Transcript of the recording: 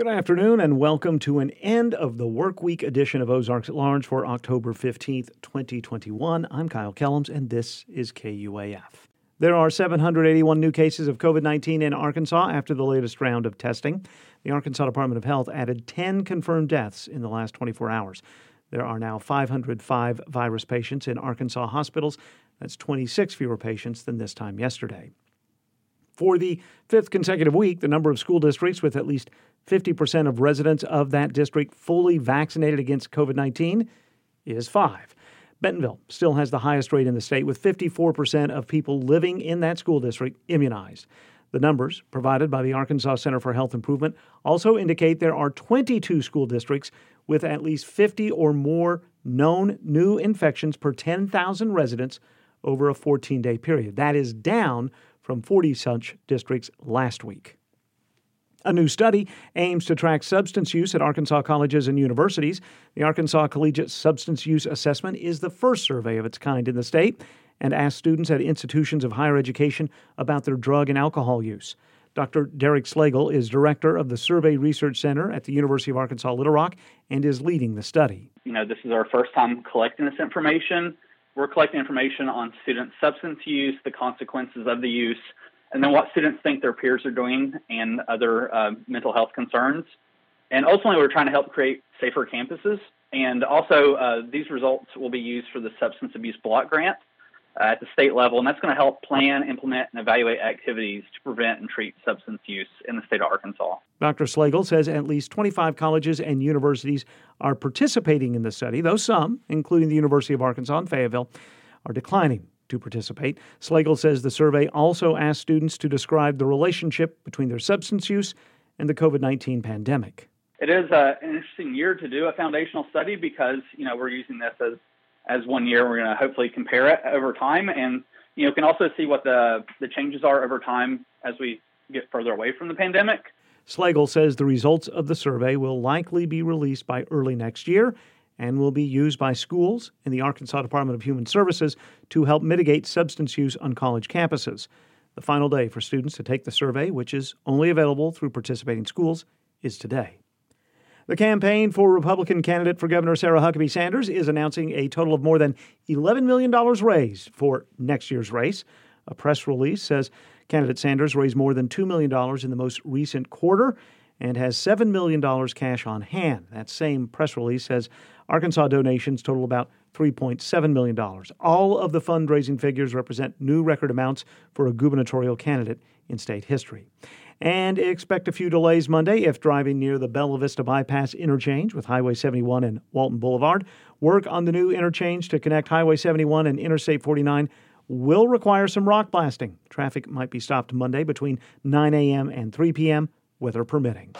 Good afternoon and welcome to an end of the work week edition of Ozarks at Large for October 15th, 2021. I'm Kyle Kellums and this is KUAF. There are 781 new cases of COVID 19 in Arkansas after the latest round of testing. The Arkansas Department of Health added 10 confirmed deaths in the last 24 hours. There are now 505 virus patients in Arkansas hospitals. That's 26 fewer patients than this time yesterday. For the fifth consecutive week, the number of school districts with at least 50% of residents of that district fully vaccinated against COVID 19 is five. Bentonville still has the highest rate in the state, with 54% of people living in that school district immunized. The numbers provided by the Arkansas Center for Health Improvement also indicate there are 22 school districts with at least 50 or more known new infections per 10,000 residents over a 14 day period. That is down from 40 such districts last week. A new study aims to track substance use at Arkansas colleges and universities. The Arkansas Collegiate Substance Use Assessment is the first survey of its kind in the state and asks students at institutions of higher education about their drug and alcohol use. Dr. Derek Slagle is director of the Survey Research Center at the University of Arkansas Little Rock and is leading the study. You know, this is our first time collecting this information. We're collecting information on student substance use, the consequences of the use, and then what students think their peers are doing and other uh, mental health concerns. And ultimately, we're trying to help create safer campuses. And also, uh, these results will be used for the Substance Abuse Block Grant uh, at the state level, and that's going to help plan, implement, and evaluate activities to prevent and treat substance use in the state of Arkansas. Dr. Slagle says at least 25 colleges and universities are participating in the study, though some, including the University of Arkansas in Fayetteville, are declining to participate. Slagle says the survey also asked students to describe the relationship between their substance use and the COVID 19 pandemic. It is uh, an interesting year to do a foundational study because you know we're using this as as one year. We're going to hopefully compare it over time, and you know can also see what the the changes are over time as we get further away from the pandemic. Slagle says the results of the survey will likely be released by early next year and will be used by schools and the Arkansas Department of Human Services to help mitigate substance use on college campuses. The final day for students to take the survey, which is only available through participating schools, is today. The campaign for Republican candidate for Governor Sarah Huckabee Sanders is announcing a total of more than $11 million raised for next year's race. A press release says candidate Sanders raised more than $2 million in the most recent quarter and has $7 million cash on hand. That same press release says Arkansas donations total about $3.7 million. All of the fundraising figures represent new record amounts for a gubernatorial candidate in state history. And expect a few delays Monday if driving near the Bella Vista Bypass interchange with Highway 71 and Walton Boulevard. Work on the new interchange to connect Highway 71 and Interstate 49 will require some rock blasting. Traffic might be stopped Monday between 9 a.m. and 3 p.m weather permitting.